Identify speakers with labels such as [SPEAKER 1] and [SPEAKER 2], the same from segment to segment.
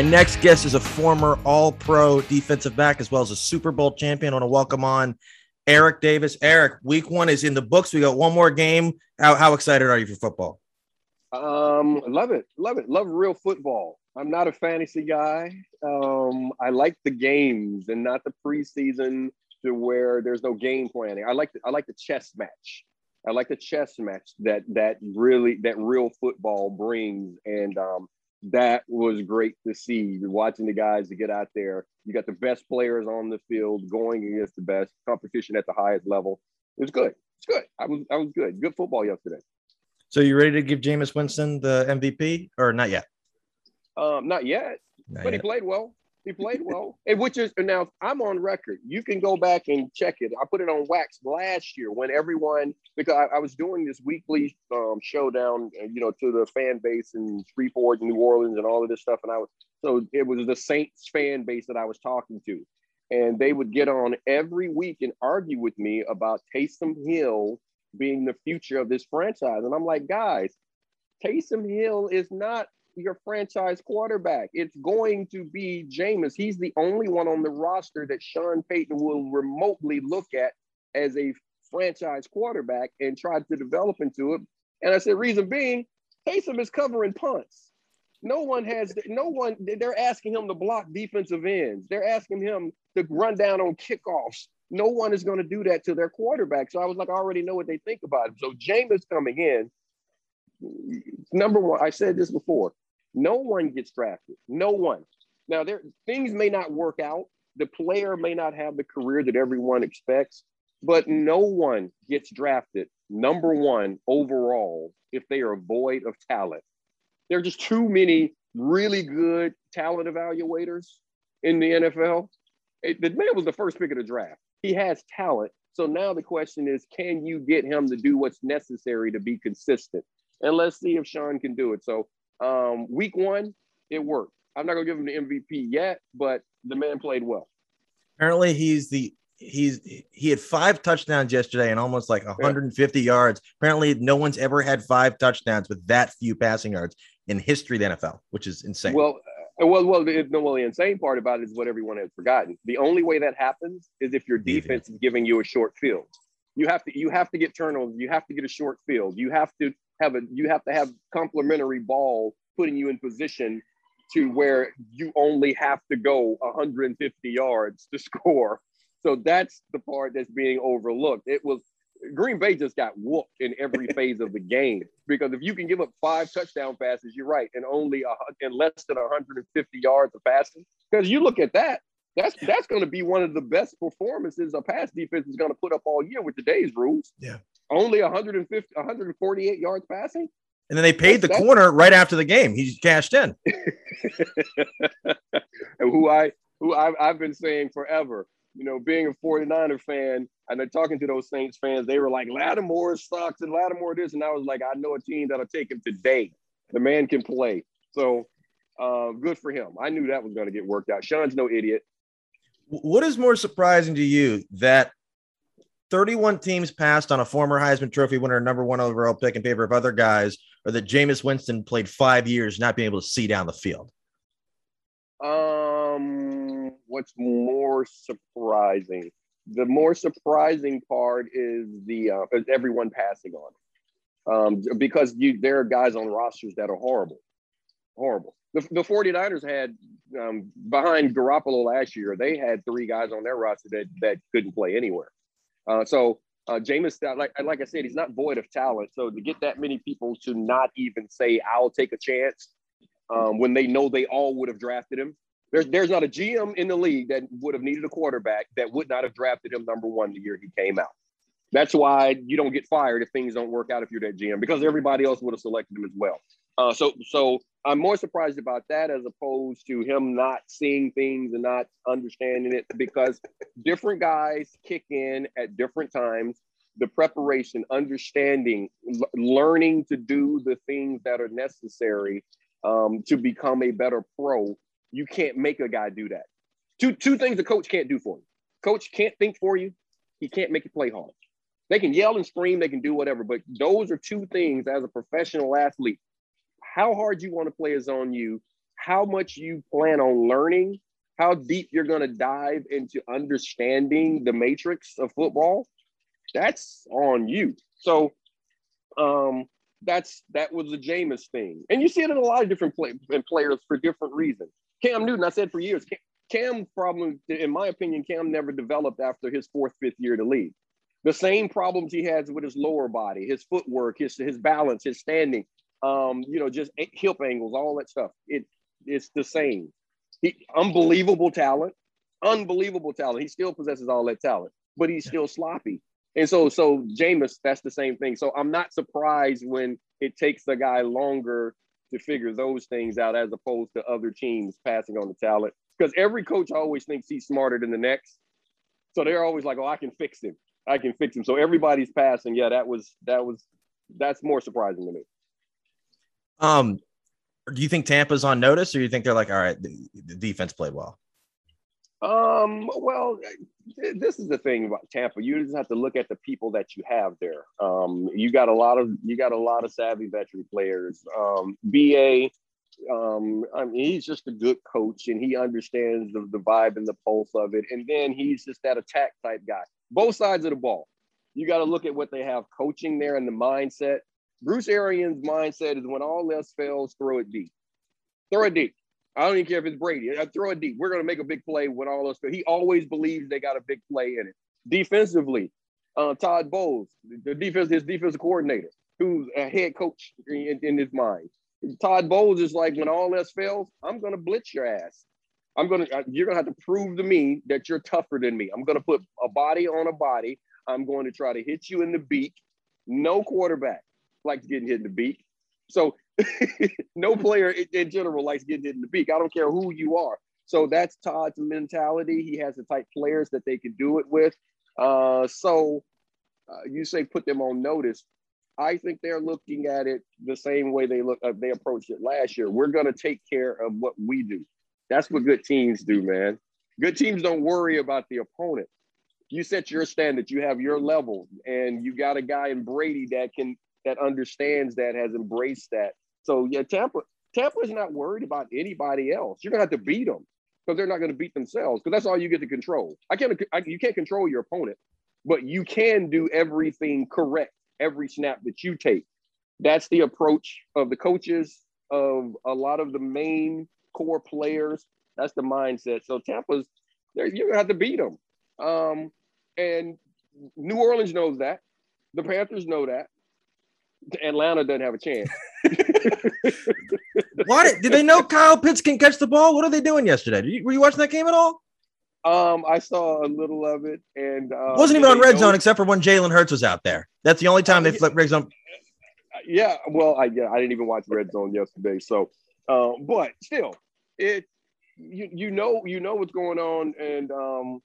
[SPEAKER 1] My next guest is a former All Pro defensive back as well as a Super Bowl champion. I want to welcome on Eric Davis. Eric, week one is in the books. We got one more game. How, how excited are you for football?
[SPEAKER 2] Um, love it, love it, love real football. I'm not a fantasy guy. Um, I like the games and not the preseason to where there's no game planning. I like the, I like the chess match. I like the chess match that that really that real football brings, and um, that was great to see. Watching the guys to get out there, you got the best players on the field going against the best competition at the highest level. It was good. It's good. I was I was good. Good football yesterday.
[SPEAKER 1] So you ready to give Jameis Winston the MVP or not yet?
[SPEAKER 2] Um, not yet, not but yet. he played well. He played well, and which is now I'm on record. You can go back and check it. I put it on wax last year when everyone because I, I was doing this weekly um, showdown, uh, you know, to the fan base in Freeport, New Orleans and all of this stuff, and I was so it was the Saints fan base that I was talking to, and they would get on every week and argue with me about Taysom Hill being the future of this franchise, and I'm like, guys, Taysom Hill is not your franchise quarterback. It's going to be Jameis. He's the only one on the roster that Sean Payton will remotely look at as a franchise quarterback and try to develop into it. And I said, reason being, Taysom is covering punts. No one has, no one, they're asking him to block defensive ends. They're asking him to run down on kickoffs. No one is going to do that to their quarterback. So I was like, I already know what they think about him. So Jameis coming in, number one, I said this before. No one gets drafted. No one. Now, there things may not work out. The player may not have the career that everyone expects, but no one gets drafted number one overall if they are void of talent. There are just too many really good talent evaluators in the NFL. It, the man was the first pick of the draft. He has talent. So now the question is, can you get him to do what's necessary to be consistent? And let's see if Sean can do it. So um, week one, it worked. I'm not gonna give him the MVP yet, but the man played well.
[SPEAKER 1] Apparently, he's the he's he had five touchdowns yesterday and almost like 150 yeah. yards. Apparently, no one's ever had five touchdowns with that few passing yards in history of the NFL, which is insane.
[SPEAKER 2] Well, uh, well, well, the, well, the insane part about it is what everyone has forgotten. The only way that happens is if your defense is giving you a short field. You have to you have to get turnovers. You have to get a short field. You have to have a you have to have complementary ball putting you in position to where you only have to go 150 yards to score. So that's the part that's being overlooked. It was Green Bay just got whooped in every phase of the game because if you can give up five touchdown passes, you're right, and only a, and less than 150 yards of passing, because you look at that, that's that's going to be one of the best performances a pass defense is going to put up all year with today's rules.
[SPEAKER 1] Yeah,
[SPEAKER 2] only 150, 148 yards passing.
[SPEAKER 1] And then they paid the corner right after the game. He cashed in.
[SPEAKER 2] and who I who I've, I've been saying forever, you know, being a 49er fan and then talking to those Saints fans, they were like, Lattimore sucks and Lattimore this. And I was like, I know a team that'll take him today. The man can play. So uh, good for him. I knew that was going to get worked out. Sean's no idiot.
[SPEAKER 1] What is more surprising to you that 31 teams passed on a former Heisman Trophy winner, number one overall pick in favor of other guys, or that Jameis Winston played five years not being able to see down the field?
[SPEAKER 2] Um, what's more surprising? The more surprising part is the uh, everyone passing on, um, because you there are guys on rosters that are horrible, horrible. The, the 49ers had um, behind Garoppolo last year, they had three guys on their roster that that couldn't play anywhere. Uh, so uh, Jameis, like like I said, he's not void of talent. So to get that many people to not even say I'll take a chance um, when they know they all would have drafted him, there's there's not a GM in the league that would have needed a quarterback that would not have drafted him number one the year he came out. That's why you don't get fired if things don't work out if you're that GM because everybody else would have selected him as well. Uh, so so I'm more surprised about that as opposed to him not seeing things and not understanding it because different guys kick in at different times. The preparation, understanding, l- learning to do the things that are necessary um, to become a better pro. You can't make a guy do that. Two two things the coach can't do for you. Coach can't think for you. He can't make you play hard. They can yell and scream. They can do whatever, but those are two things as a professional athlete how hard you want to play is on you. how much you plan on learning, how deep you're going to dive into understanding the matrix of football, that's on you. So um, that's that was the Jameis thing, and you see it in a lot of different play, players for different reasons. Cam Newton, I said for years, Cam, Cam problem, in my opinion, Cam never developed after his fourth, fifth year to league. The same problems he has with his lower body, his footwork, his his balance, his standing, um, you know, just hip angles, all that stuff. It it's the same. He unbelievable talent, unbelievable talent. He still possesses all that talent, but he's still sloppy. And so, so Jameis, that's the same thing. So I'm not surprised when it takes the guy longer to figure those things out as opposed to other teams passing on the talent. Because every coach always thinks he's smarter than the next. So they're always like, oh, I can fix him. I can fix him. So everybody's passing. Yeah, that was that was that's more surprising to me.
[SPEAKER 1] Um, do you think Tampa's on notice, or do you think they're like, all right, the, the defense played well?
[SPEAKER 2] Um, well, this is the thing about Tampa. You just have to look at the people that you have there. Um, you got a lot of you got a lot of savvy veteran players. Um, BA, um, I mean, he's just a good coach and he understands the, the vibe and the pulse of it. And then he's just that attack type guy. Both sides of the ball. You got to look at what they have coaching there and the mindset. Bruce Arians' mindset is when all else fails, throw it deep. Throw it deep. I don't even care if it's Brady. I throw it deep. We're going to make a big play when all else fails. He always believes they got a big play in it. Defensively, uh, Todd Bowles, the defense, his defensive coordinator, who's a head coach in, in his mind. Todd Bowles is like, when all else fails, I'm going to blitz your ass. I'm going to, uh, you're going to have to prove to me that you're tougher than me. I'm going to put a body on a body. I'm going to try to hit you in the beak. No quarterback likes getting hit in the beak. So no player in general likes getting hit in the beak. I don't care who you are. So that's Todd's mentality. He has the type players that they can do it with. Uh, so uh, you say put them on notice. I think they're looking at it the same way they look. Uh, they approached it last year. We're going to take care of what we do. That's what good teams do, man. Good teams don't worry about the opponent. You set your standard. You have your level, and you got a guy in Brady that can that understands that, has embraced that. So yeah, Tampa Tampa is not worried about anybody else. You're gonna have to beat them because they're not to beat themselves because that's all you get to control. I can't I, you can't control your opponent, but you can do everything correct every snap that you take. That's the approach of the coaches of a lot of the main core players. That's the mindset. So Tampa's you're gonna have to beat them, um, and New Orleans knows that. The Panthers know that. Atlanta doesn't have a chance.
[SPEAKER 1] what did they know Kyle Pitts can catch the ball? What are they doing yesterday? You, were you watching that game at all?
[SPEAKER 2] Um, I saw a little of it, and uh,
[SPEAKER 1] wasn't even on red zone except for when Jalen Hurts was out there. That's the only time they flipped red zone.
[SPEAKER 2] Yeah, well, I yeah, I didn't even watch red zone yesterday. So, uh, but still, it you you know you know what's going on, and um,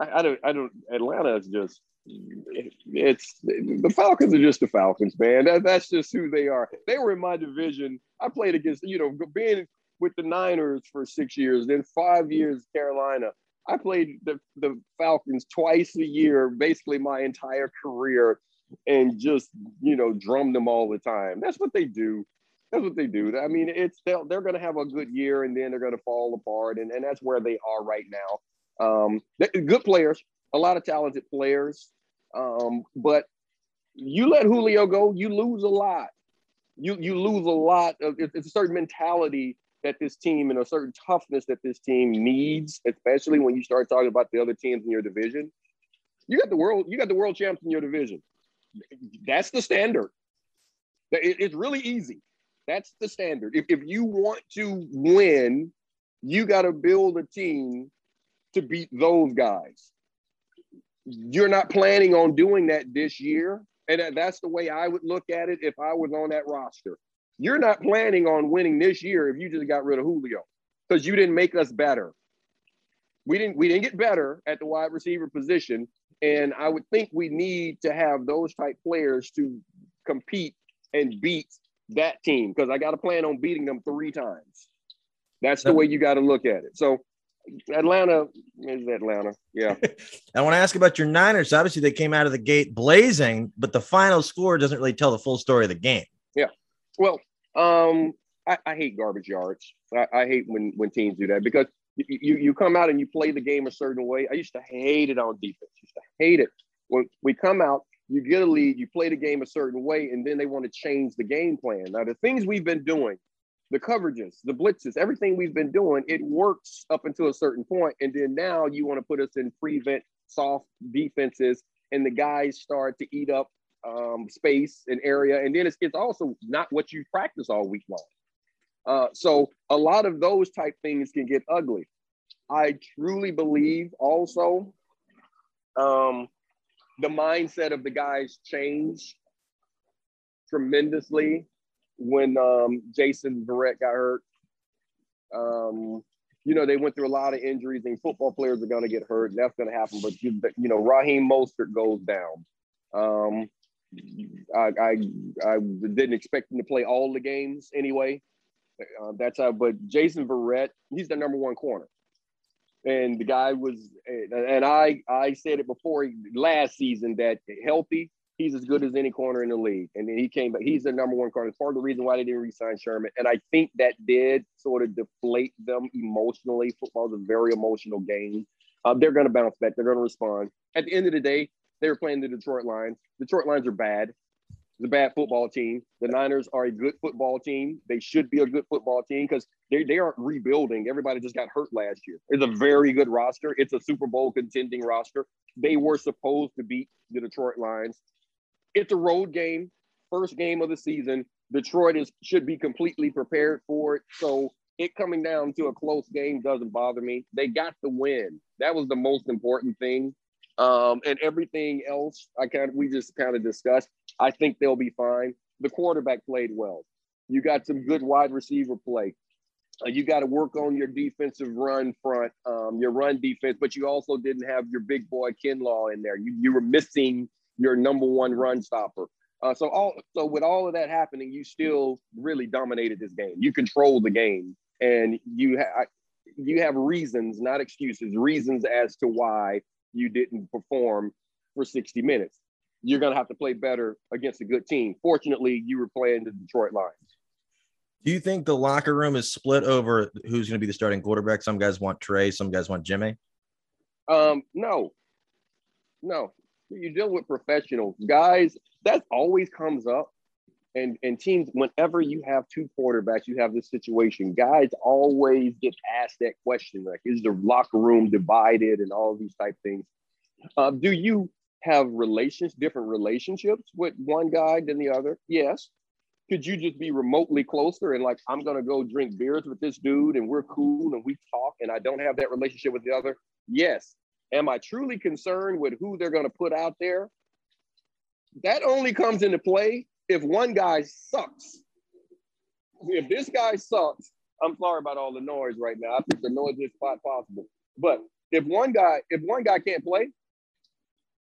[SPEAKER 2] I, I don't I don't Atlanta is just it's the Falcons are just the Falcons, man. That, that's just who they are. They were in my division. I played against, you know, being with the Niners for six years, then five years Carolina. I played the, the Falcons twice a year, basically my entire career, and just, you know, drum them all the time. That's what they do. That's what they do. I mean, it's they're, they're going to have a good year and then they're going to fall apart. And, and that's where they are right now. Um, good players, a lot of talented players. Um, but you let Julio go, you lose a lot. You you lose a lot of it's a certain mentality that this team and a certain toughness that this team needs, especially when you start talking about the other teams in your division. You got the world, you got the world champs in your division. That's the standard. it's really easy. That's the standard. If, if you want to win, you got to build a team to beat those guys you're not planning on doing that this year. And that's the way I would look at it if I was on that roster. You're not planning on winning this year if you just got rid of Julio because you didn't make us better. We didn't we didn't get better at the wide receiver position. And I would think we need to have those type players to compete and beat that team because I got to plan on beating them three times. That's the way you got to look at it. So Atlanta is Atlanta. Yeah.
[SPEAKER 1] I want to ask about your Niners. Obviously, they came out of the gate blazing, but the final score doesn't really tell the full story of the game.
[SPEAKER 2] Yeah. Well, um, I, I hate garbage yards. I, I, hate when when teams do that because you, you come out and you play the game a certain way. I used to hate it on defense. I used to hate it when we come out. You get a lead, you play the game a certain way, and then they want to change the game plan. Now, the things we've been doing, the coverages, the blitzes, everything we've been doing, it works up until a certain point, and then now you want to put us in prevent soft defenses, and the guys start to eat up um, space and area, and then it's, it's also not what you practice all week long. Uh, so a lot of those type things can get ugly. I truly believe also um, the mindset of the guys changed tremendously when um, Jason Verrett got hurt. Um, you know, they went through a lot of injuries, and football players are going to get hurt, that's going to happen. But you, you know, Raheem Mostert goes down. Um, I, I, I didn't expect him to play all the games anyway. Uh, that's how. But Jason Verrett, he's the number one corner, and the guy was. And I I said it before last season that healthy, he's as good as any corner in the league. And then he came, but he's the number one corner. It's part of the reason why they didn't resign Sherman. And I think that did sort of deflate them emotionally. Football is a very emotional game. Uh, they're going to bounce back. They're going to respond. At the end of the day, they were playing the Detroit Lions. Detroit Lions are bad It's a bad football team. The Niners are a good football team. They should be a good football team because they, they aren't rebuilding. Everybody just got hurt last year. It's a very good roster. It's a Super Bowl contending roster. They were supposed to beat the Detroit Lions. It's a road game, first game of the season. Detroit is should be completely prepared for it. So it coming down to a close game doesn't bother me. They got the win. That was the most important thing. Um, and everything else, I kind of we just kind of discussed. I think they'll be fine. The quarterback played well. You got some good wide receiver play. Uh, you got to work on your defensive run front, um, your run defense, but you also didn't have your big boy Kinlaw in there. You, you were missing your number one run stopper. Uh, so all so with all of that happening, you still really dominated this game. You controlled the game, and you ha- you have reasons, not excuses, reasons as to why you didn't perform for 60 minutes. You're going to have to play better against a good team. Fortunately, you were playing the Detroit Lions.
[SPEAKER 1] Do you think the locker room is split over who's going to be the starting quarterback? Some guys want Trey, some guys want Jimmy.
[SPEAKER 2] Um, no, no. You deal with professionals, guys. That always comes up, and and teams. Whenever you have two quarterbacks, you have this situation. Guys always get asked that question, like, is the locker room divided, and all these type things. Uh, do you have relations, different relationships with one guy than the other? Yes. Could you just be remotely closer and like, I'm gonna go drink beers with this dude and we're cool and we talk and I don't have that relationship with the other? Yes. Am I truly concerned with who they're gonna put out there? That only comes into play if one guy sucks. If this guy sucks, I'm sorry about all the noise right now. I think the noisiest spot possible. But if one guy, if one guy can't play,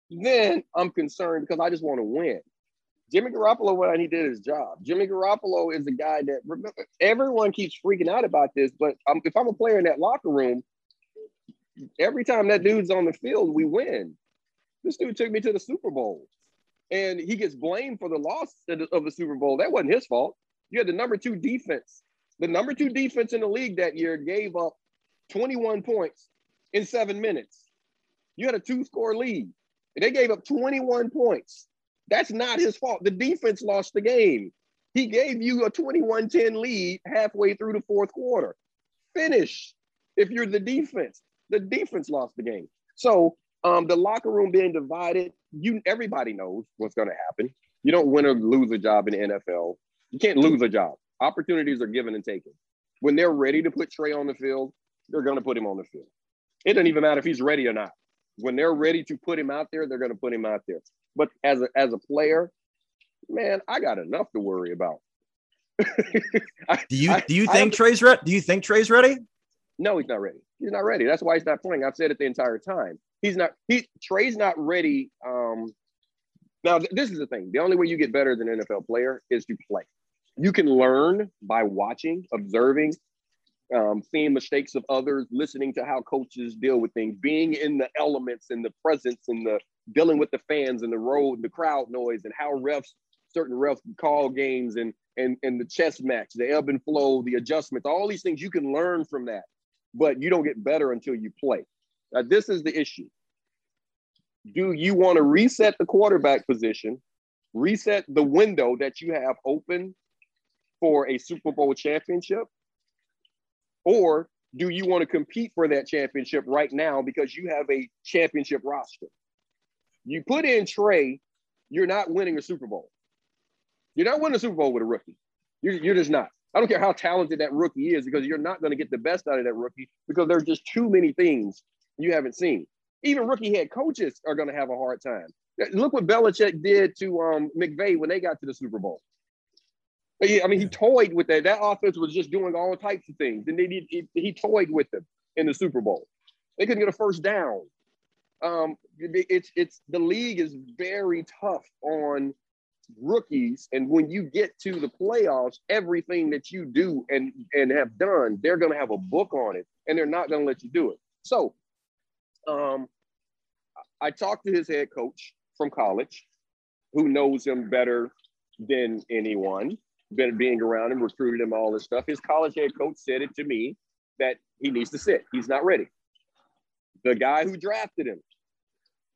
[SPEAKER 2] then I'm concerned because I just want to win. Jimmy Garoppolo, what he did his job. Jimmy Garoppolo is a guy that remember, everyone keeps freaking out about this, but if I'm a player in that locker room, every time that dude's on the field, we win. This dude took me to the Super Bowl, and he gets blamed for the loss of the Super Bowl. That wasn't his fault. You had the number two defense. The number two defense in the league that year gave up 21 points in seven minutes. You had a two score lead. And they gave up 21 points. That's not his fault. The defense lost the game. He gave you a 21 10 lead halfway through the fourth quarter. Finish if you're the defense. The defense lost the game. So um, the locker room being divided, you everybody knows what's going to happen. You don't win or lose a job in the NFL. You can't lose a job. Opportunities are given and taken. When they're ready to put Trey on the field, they're going to put him on the field. It doesn't even matter if he's ready or not when they're ready to put him out there, they're going to put him out there. But as a as a player, man, I got enough to worry about.
[SPEAKER 1] I, do you do you I, think I, Trey's ready? Do you think Trey's ready?
[SPEAKER 2] No, he's not ready. He's not ready. That's why he's not playing. I've said it the entire time. He's not. He Trey's not ready. Um, now th- this is the thing. The only way you get better than an NFL player is to play. You can learn by watching, observing, um, seeing mistakes of others, listening to how coaches deal with things, being in the elements and the presence and the dealing with the fans and the road, and the crowd noise, and how refs certain refs call games and and and the chess match, the ebb and flow, the adjustments, all these things you can learn from that, but you don't get better until you play. Now, this is the issue. Do you want to reset the quarterback position, reset the window that you have open for a Super Bowl championship? Or do you want to compete for that championship right now because you have a championship roster? You put in Trey, you're not winning a Super Bowl. You're not winning a Super Bowl with a rookie. You're, you're just not. I don't care how talented that rookie is because you're not going to get the best out of that rookie because there's just too many things you haven't seen. Even rookie head coaches are going to have a hard time. Look what Belichick did to um, McVay when they got to the Super Bowl. I mean, he toyed with that. That offense was just doing all types of things, and they, he, he toyed with them in the Super Bowl. They couldn't get a first down. Um, it's it's the league is very tough on rookies, and when you get to the playoffs, everything that you do and and have done, they're going to have a book on it, and they're not going to let you do it. So, um, I talked to his head coach from college, who knows him better than anyone been being around him, recruited him, all this stuff. His college head coach said it to me that he needs to sit. He's not ready. The guy who drafted him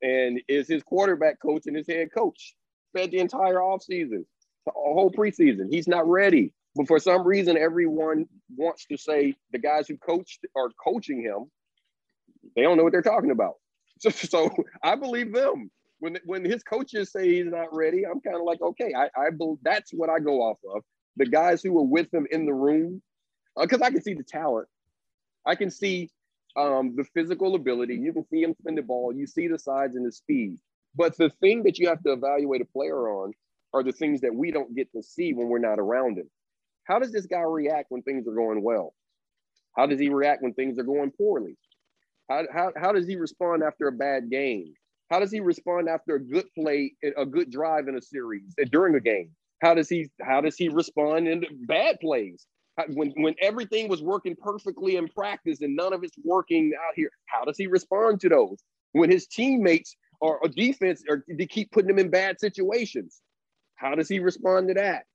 [SPEAKER 2] and is his quarterback coach and his head coach spent the entire offseason, a whole preseason. He's not ready. But for some reason, everyone wants to say the guys who coached are coaching him. They don't know what they're talking about. So, so I believe them when when his coaches say he's not ready, I'm kind of like, okay, I, I that's what I go off of. The guys who were with him in the room, because uh, I can see the talent, I can see um, the physical ability. You can see him spin the ball. You see the size and the speed. But the thing that you have to evaluate a player on are the things that we don't get to see when we're not around him. How does this guy react when things are going well? How does he react when things are going poorly? How, how, how does he respond after a bad game? How does he respond after a good play, a good drive in a series uh, during a game? How does he how does he respond in bad plays? When when everything was working perfectly in practice and none of it's working out here, how does he respond to those? When his teammates or a defense or to keep putting him in bad situations, how does he respond to that?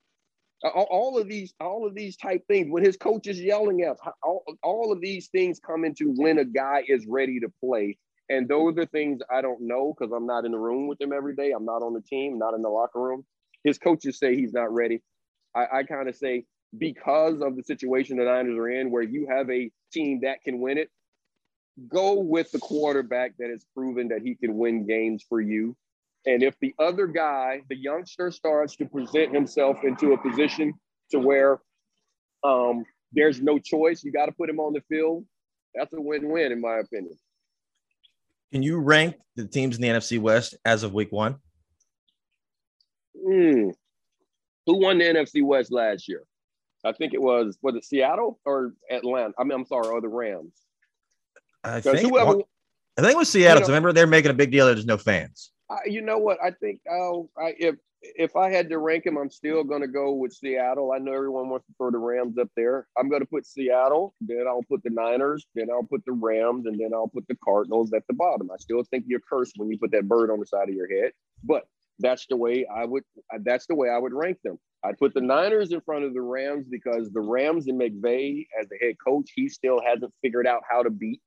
[SPEAKER 2] All, all of these all of these type things when his coach is yelling at all, all of these things come into when a guy is ready to play and those are things I don't know because I'm not in the room with him every day. I'm not on the team, not in the locker room. His coaches say he's not ready. I, I kind of say because of the situation the Niners are in, where you have a team that can win it, go with the quarterback that has proven that he can win games for you. And if the other guy, the youngster, starts to present himself into a position to where um, there's no choice, you got to put him on the field. That's a win-win, in my opinion.
[SPEAKER 1] Can you rank the teams in the NFC West as of week one?
[SPEAKER 2] Hmm. Who won the NFC West last year? I think it was was it Seattle or Atlanta? I mean, I'm sorry, or the Rams.
[SPEAKER 1] I think whoever, I think it was Seattle. You know, remember they're making a big deal. There's no fans.
[SPEAKER 2] You know what? I think oh, I, if if I had to rank them, I'm still going to go with Seattle. I know everyone wants to throw the Rams up there. I'm going to put Seattle, then I'll put the Niners, then I'll put the Rams, and then I'll put the Cardinals at the bottom. I still think you're cursed when you put that bird on the side of your head, but that's the way I would. That's the way I would rank them. I'd put the Niners in front of the Rams because the Rams and McVay as the head coach, he still hasn't figured out how to beat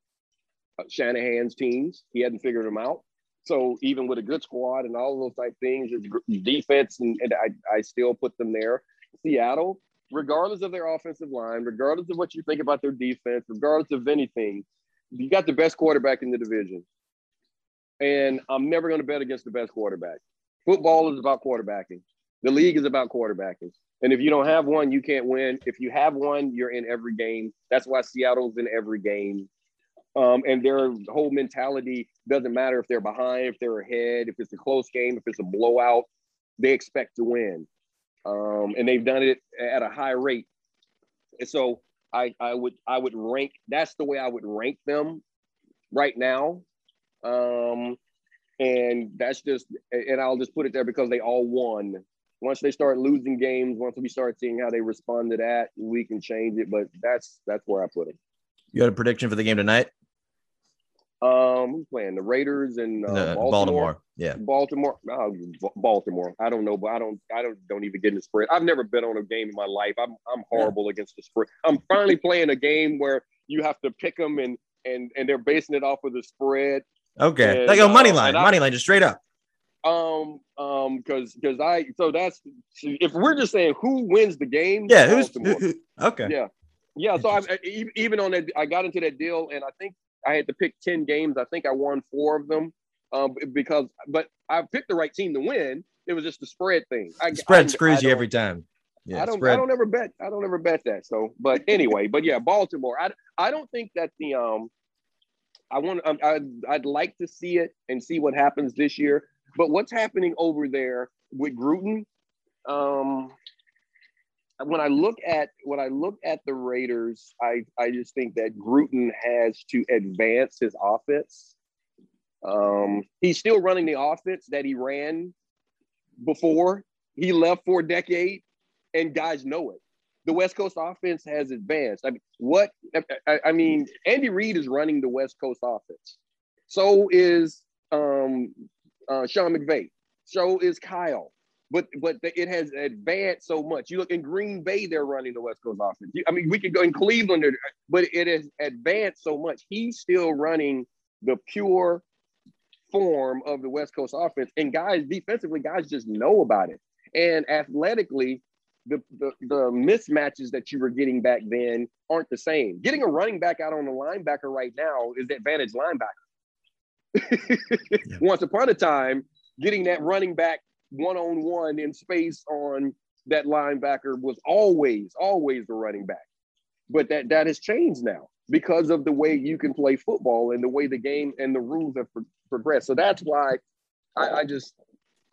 [SPEAKER 2] Shanahan's teams. He hadn't figured them out. So even with a good squad and all those type things, defense, and, and I, I still put them there. Seattle, regardless of their offensive line, regardless of what you think about their defense, regardless of anything, you got the best quarterback in the division. And I'm never going to bet against the best quarterback. Football is about quarterbacking. The league is about quarterbacking. And if you don't have one, you can't win. If you have one, you're in every game. That's why Seattle's in every game. Um, and their whole mentality doesn't matter if they're behind, if they're ahead, if it's a close game, if it's a blowout, they expect to win. Um, and they've done it at a high rate. And so I, I would I would rank that's the way I would rank them right now. Um, and that's just and I'll just put it there because they all won. Once they start losing games, once we start seeing how they respond to that, we can change it. But that's that's where I put them.
[SPEAKER 1] You had a prediction for the game tonight?
[SPEAKER 2] Um, who's playing the Raiders and uh, Baltimore. Baltimore.
[SPEAKER 1] Yeah,
[SPEAKER 2] Baltimore. Oh, Baltimore. I don't know, but I don't. I don't. Don't even get in the spread. I've never been on a game in my life. I'm. I'm horrible yeah. against the spread. I'm finally playing a game where you have to pick them and and and they're basing it off of the spread.
[SPEAKER 1] Okay, and, like a money uh, line, money line, just straight up.
[SPEAKER 2] Um, um, because because I so that's if we're just saying who wins the game.
[SPEAKER 1] Yeah, who's who, okay.
[SPEAKER 2] Yeah, yeah. So I, even on that, I got into that deal, and I think I had to pick ten games. I think I won four of them. Um, because but I picked the right team to win. It was just the spread thing.
[SPEAKER 1] I, spread I, screws I you every time.
[SPEAKER 2] Yeah, I don't. Spread. I don't ever bet. I don't ever bet that. So, but anyway, but yeah, Baltimore. I I don't think that the um. I want. Um, I'd I'd like to see it and see what happens this year. But what's happening over there with Gruden? Um, when I look at when I look at the Raiders, I I just think that Gruden has to advance his offense. Um, he's still running the offense that he ran before he left for a decade, and guys know it. The West Coast offense has advanced. I mean, what I, I mean, Andy Reid is running the West Coast offense. So is um, uh, Sean McVay. So is Kyle. But but it has advanced so much. You look in Green Bay, they're running the West Coast offense. I mean, we could go in Cleveland, but it has advanced so much. He's still running the pure form of the West Coast offense. And guys, defensively, guys just know about it. And athletically, the, the, the mismatches that you were getting back then aren't the same. Getting a running back out on the linebacker right now is the advantage linebacker yeah. Once upon a time, getting that running back one on one in space on that linebacker was always, always the running back. But that that has changed now because of the way you can play football and the way the game and the rules have pro- progressed. So that's why I, I just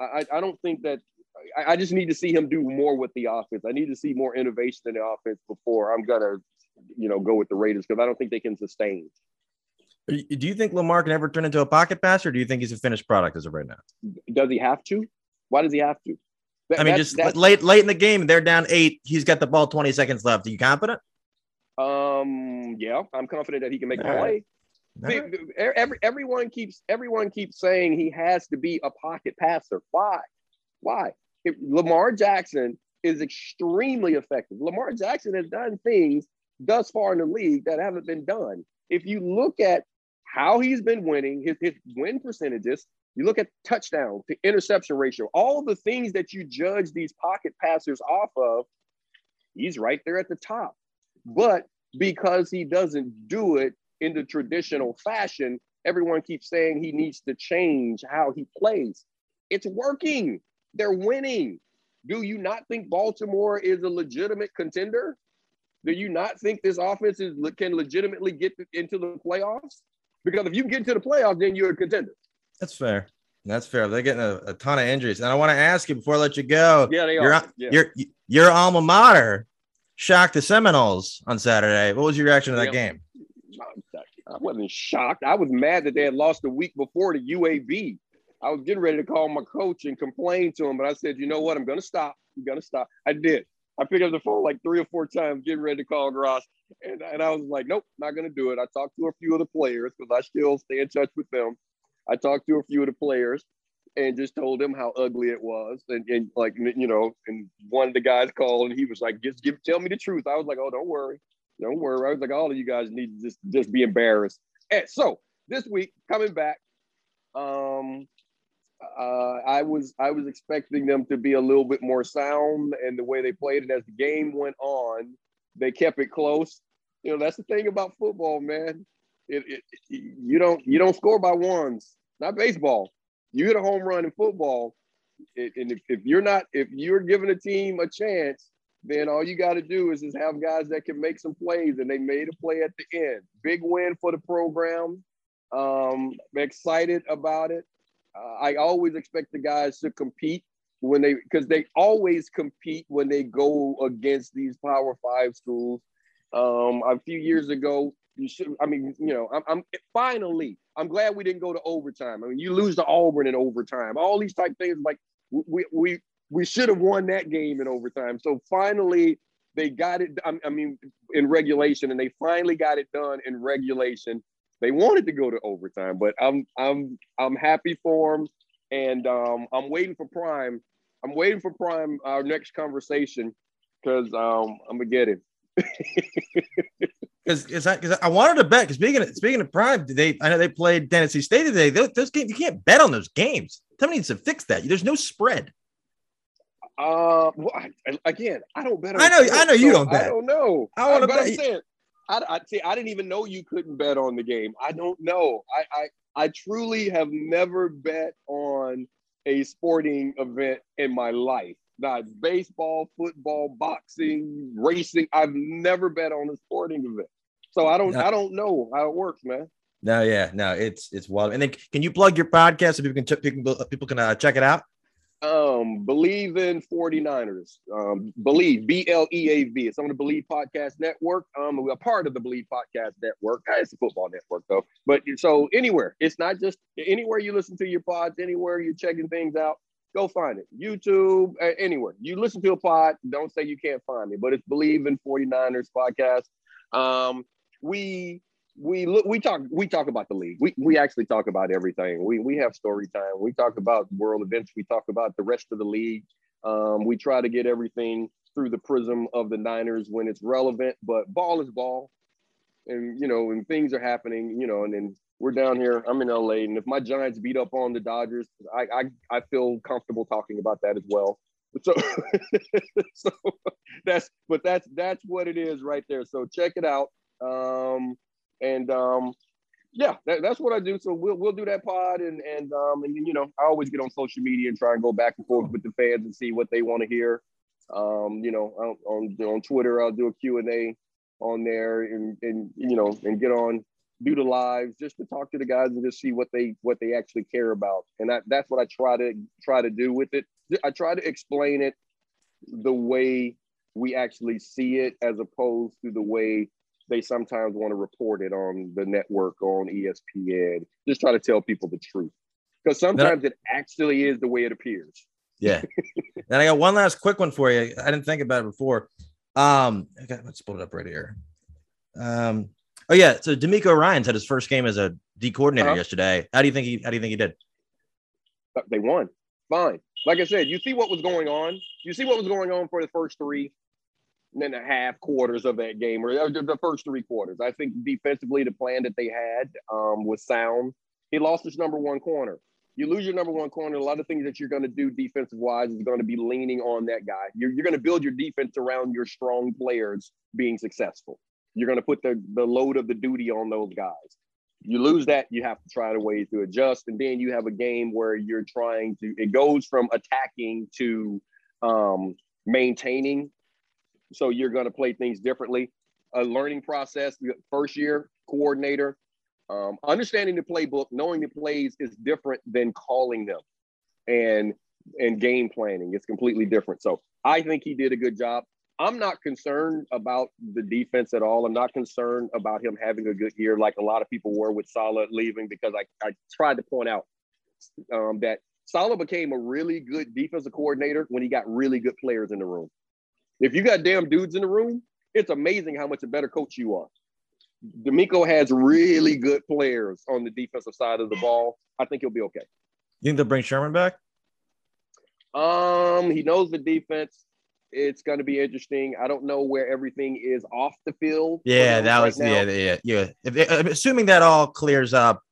[SPEAKER 2] I, I don't think that I, I, just need to see him do more with the offense. I need to see more innovation in the offense before I'm gonna, you know, go with the Raiders because I don't think they can sustain.
[SPEAKER 1] Do you think Lamar can ever turn into a pocket passer? Or do you think he's a finished product as of right now?
[SPEAKER 2] Does he have to? Why does he have to?
[SPEAKER 1] That, I mean, just late late in the game, they're down eight. He's got the ball 20 seconds left. Are you confident?
[SPEAKER 2] Um, yeah, I'm confident that he can make a play. Right. Every, everyone keeps everyone keeps saying he has to be a pocket passer. Why? Why? If Lamar Jackson is extremely effective. Lamar Jackson has done things thus far in the league that haven't been done. If you look at how he's been winning, his, his win percentages, you look at touchdown to interception ratio, all the things that you judge these pocket passers off of, he's right there at the top. But because he doesn't do it in the traditional fashion, everyone keeps saying he needs to change how he plays. It's working. They're winning. Do you not think Baltimore is a legitimate contender? Do you not think this offense is, can legitimately get into the playoffs? Because if you get into the playoffs, then you're a contender.
[SPEAKER 1] That's fair. That's fair. They're getting a, a ton of injuries. And I want to ask you before I let you go.
[SPEAKER 2] Yeah, they
[SPEAKER 1] your,
[SPEAKER 2] are. Yeah.
[SPEAKER 1] Your, your alma mater shocked the Seminoles on Saturday. What was your reaction to that yeah. game?
[SPEAKER 2] I wasn't shocked. I was mad that they had lost the week before to UAB. I was getting ready to call my coach and complain to him, but I said, you know what? I'm going to stop. I'm going to stop. I did. I picked up the phone like three or four times, getting ready to call Grass, and, and I was like, nope, not gonna do it. I talked to a few of the players because I still stay in touch with them. I talked to a few of the players and just told them how ugly it was, and, and like you know, and one of the guys called and he was like, just give, tell me the truth. I was like, oh, don't worry, don't worry. I was like, all of you guys need to just just be embarrassed. And so this week coming back, um, uh, I was I was expecting them to be a little bit more sound, and the way they played it as the game went on, they kept it close. You know, that's the thing about football, man. It, it, you don't you don't score by ones. Not baseball. You hit a home run in football, and if, if you're not if you're giving a team a chance, then all you got to do is just have guys that can make some plays, and they made a play at the end. Big win for the program. Um, excited about it. Uh, I always expect the guys to compete when they because they always compete when they go against these Power Five schools. Um, a few years ago, you should. I mean, you know, I'm, I'm finally. I'm glad we didn't go to overtime. I mean, you lose to Auburn in overtime. All these type things like we we we should have won that game in overtime. So finally, they got it. I mean, in regulation, and they finally got it done in regulation. They wanted to go to overtime, but I'm I'm I'm happy for them, and um, I'm waiting for Prime. I'm waiting for Prime our next conversation because um, I'm gonna get it.
[SPEAKER 1] Because I, I wanted to bet. Because speaking of, speaking of Prime, they I know they played Tennessee State today. Those, those games you can't bet on those games. Somebody needs to fix that. There's no spread.
[SPEAKER 2] Uh, well, I, again, I don't bet.
[SPEAKER 1] I know, sports, I know you so don't bet.
[SPEAKER 2] I don't know.
[SPEAKER 1] I want to bet. Saying,
[SPEAKER 2] I, I see. I didn't even know you couldn't bet on the game. I don't know. I, I, I truly have never bet on a sporting event in my life. Not baseball, football, boxing, racing. I've never bet on a sporting event, so I don't. No. I don't know how it works, man.
[SPEAKER 1] No, yeah, no, it's it's wild. And then, can you plug your podcast so people can people, people can uh, check it out?
[SPEAKER 2] Um, Bleav in 49ers. Um, Bleav, B L E A V. It's on the Bleav Podcast Network. Um, we're a part of the Bleav Podcast Network. It's a football network, though. But so anywhere, it's not just anywhere you listen to your pods, anywhere you're checking things out, go find it. YouTube, anywhere. You listen to a pod, don't say you can't find me, but it's Bleav in 49ers Podcast. Um, we we look we talk we talk about the league we we actually talk about everything we we have story time we talk about world events we talk about the rest of the league um, we try to get everything through the prism of the niners when it's relevant but ball is ball and you know and things are happening you know and then we're down here i'm in la and if my giants beat up on the dodgers i i, I feel comfortable talking about that as well so so that's but that's that's what it is right there so check it out um and um, yeah, that, that's what I do. So we'll we'll do that pod, and and um, and you know, I always get on social media and try and go back and forth with the fans and see what they want to hear. Um, you know, on on, Twitter, I'll do a Q and A on there, and and you know, and get on do the lives just to talk to the guys and just see what they what they actually care about. And that that's what I try to try to do with it. I try to explain it the way we actually see it as opposed to the way they sometimes want to report it on the network on ESPN. Just try to tell people the truth because sometimes it actually is the way it appears.
[SPEAKER 1] Yeah. and I got one last quick one for you. I didn't think about it before. Um, I got, let's pull it up right here. Um, oh yeah. So DeMeco Ryans had his first game as a D coordinator uh-huh. yesterday. How do you think he? How do you think he did?
[SPEAKER 2] Uh, they won. Fine. Like I said, you see what was going on. You see what was going on for the first three and a half quarters of that game, or the first three quarters. I think defensively, the plan that they had um, was sound. He lost his number one corner. You lose your number one corner. A lot of things that you're going to do defensive wise is going to be leaning on that guy. You're, you're going to build your defense around your strong players being successful. You're going to put the, the load of the duty on those guys. You lose that, you have to try to ways to adjust. And then you have a game where you're trying to, it goes from attacking to um, maintaining so you're going to play things differently. A learning process, first year coordinator, um, understanding the playbook, knowing the plays is different than calling them, and and game planning is completely different. So I think he did a good job. I'm not concerned about the defense at all. I'm not concerned about him having a good year like a lot of people were with Saleh leaving because I, I tried to point out um, that Saleh became a really good defensive coordinator when he got really good players in the room. If you got damn dudes in the room, it's amazing how much a better coach you are. DeMeco has really good players on the defensive side of the ball. I think he'll be okay.
[SPEAKER 1] You think they'll bring Sherman back?
[SPEAKER 2] Um, he knows the defense. It's going to be interesting. I don't know where everything is off the field.
[SPEAKER 1] Yeah, that was yeah, yeah, yeah. If, assuming that all clears up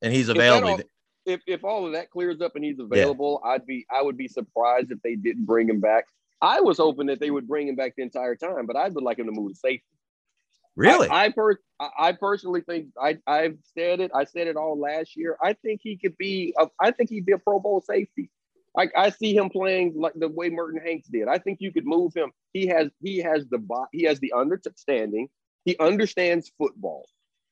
[SPEAKER 1] and he's available.
[SPEAKER 2] If, all, if, if all of that clears up and he's available, yeah. I'd be I would be surprised if they didn't bring him back. I was hoping that they would bring him back the entire time, but I would like him to move to safety.
[SPEAKER 1] Really?
[SPEAKER 2] I I, per- I personally think I I've said it. I said it all last year. I think he could be. A, I think he'd be a Pro Bowl safety. I, I see him playing like the way Merton Hanks did. I think you could move him. He has he has the he has the understanding. He understands football.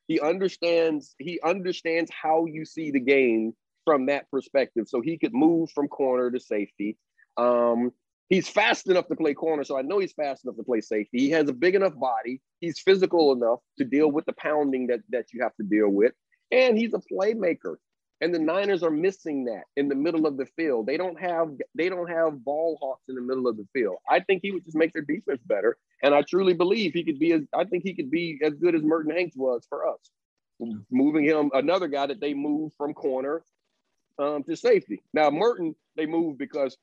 [SPEAKER 2] He understands he understands how you see the game from that perspective. So he could move from corner to safety. Um, He's fast enough to play corner, so I know he's fast enough to play safety. He has a big enough body. He's physical enough to deal with the pounding that, that you have to deal with. And he's a playmaker. And the Niners are missing that in the middle of the field. They don't have they don't have ball hawks in the middle of the field. I think he would just make their defense better. And I truly believe he could be as I think he could be as good as Merton Hanks was for us. moving him another guy that they moved from corner um, to safety. Now Merton, they moved because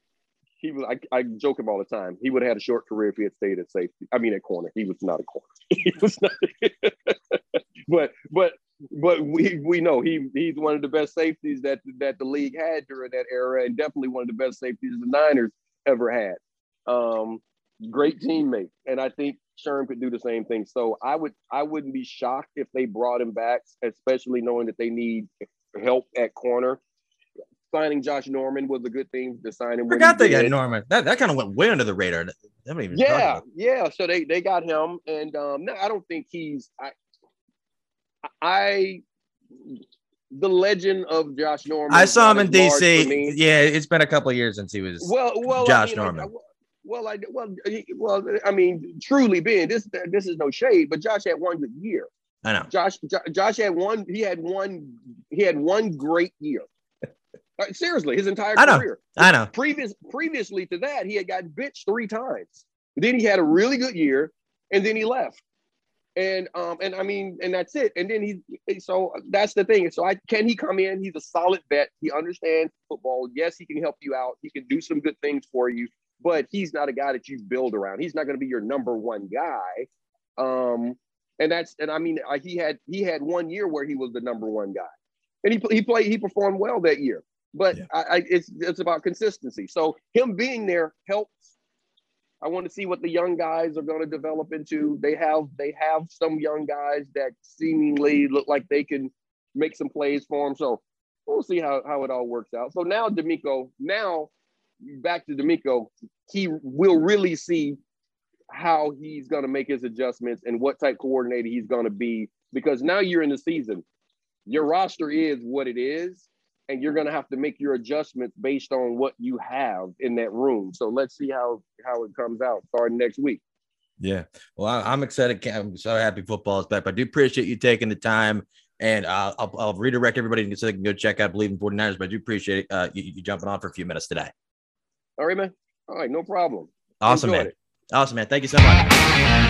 [SPEAKER 2] he was. I, I joke him all the time. He would have had a short career if he had stayed at safety. I mean, at corner. He was not a corner. he was not. but but but we we know he he's one of the best safeties that that the league had during that era, and definitely one of the best safeties the Niners ever had. Um, great teammate, and I think Sherm could do the same thing. So I would I wouldn't be shocked if they brought him back, especially knowing that they need help at corner. Signing Josh Norman was a good thing to sign him.
[SPEAKER 1] Forgot they got Norman. That that kind of went way under the radar.
[SPEAKER 2] yeah, yeah. So they they got him, and um, no, I don't think he's. I, I the legend of Josh Norman.
[SPEAKER 1] I saw him in DC. Yeah, it's been a couple years since he was.
[SPEAKER 2] Well, well,
[SPEAKER 1] Josh
[SPEAKER 2] I mean,
[SPEAKER 1] Norman.
[SPEAKER 2] I, well, I well, well, I mean, truly being this, this is no shade, but Josh had one good year.
[SPEAKER 1] I know.
[SPEAKER 2] Josh, Josh had one. He had one. He had one great year. Uh, seriously, his entire
[SPEAKER 1] I know.
[SPEAKER 2] career.
[SPEAKER 1] I know.
[SPEAKER 2] Previous, previously to that, he had got bitched three times. Then he had a really good year, and then he left. And um, and I mean, and that's it. And then he, so that's the thing. So I can he come in? He's a solid vet. He understands football. Yes, he can help you out. He can do some good things for you but he's not a guy that you build around. He's not going to be your number one guy. Um, and that's and I mean he had he had one year where he was the number one guy, and he he played he performed well that year. But yeah. I, I, it's it's about consistency. So him being there helps. I want to see what the young guys are going to develop into. They have they have some young guys that seemingly look like they can make some plays for him. So we'll see how, how it all works out. So now DeMeco, now back to DeMeco, he will really see how he's going to make his adjustments and what type coordinator he's going to be because now you're in the season. Your roster is what it is, and you're going to have to make your adjustments based on what you have in that room. So let's see how how it comes out starting next week.
[SPEAKER 1] Yeah, well, I'm excited. I'm so happy football is back. But I do appreciate you taking the time, and uh, I'll, I'll redirect everybody so they can go check out Bleav in 49ers. But I do appreciate uh, you, you jumping on for a few minutes today.
[SPEAKER 2] All right, man. All right, no problem.
[SPEAKER 1] Awesome, Enjoyed man. It. Awesome, man. Thank you so much.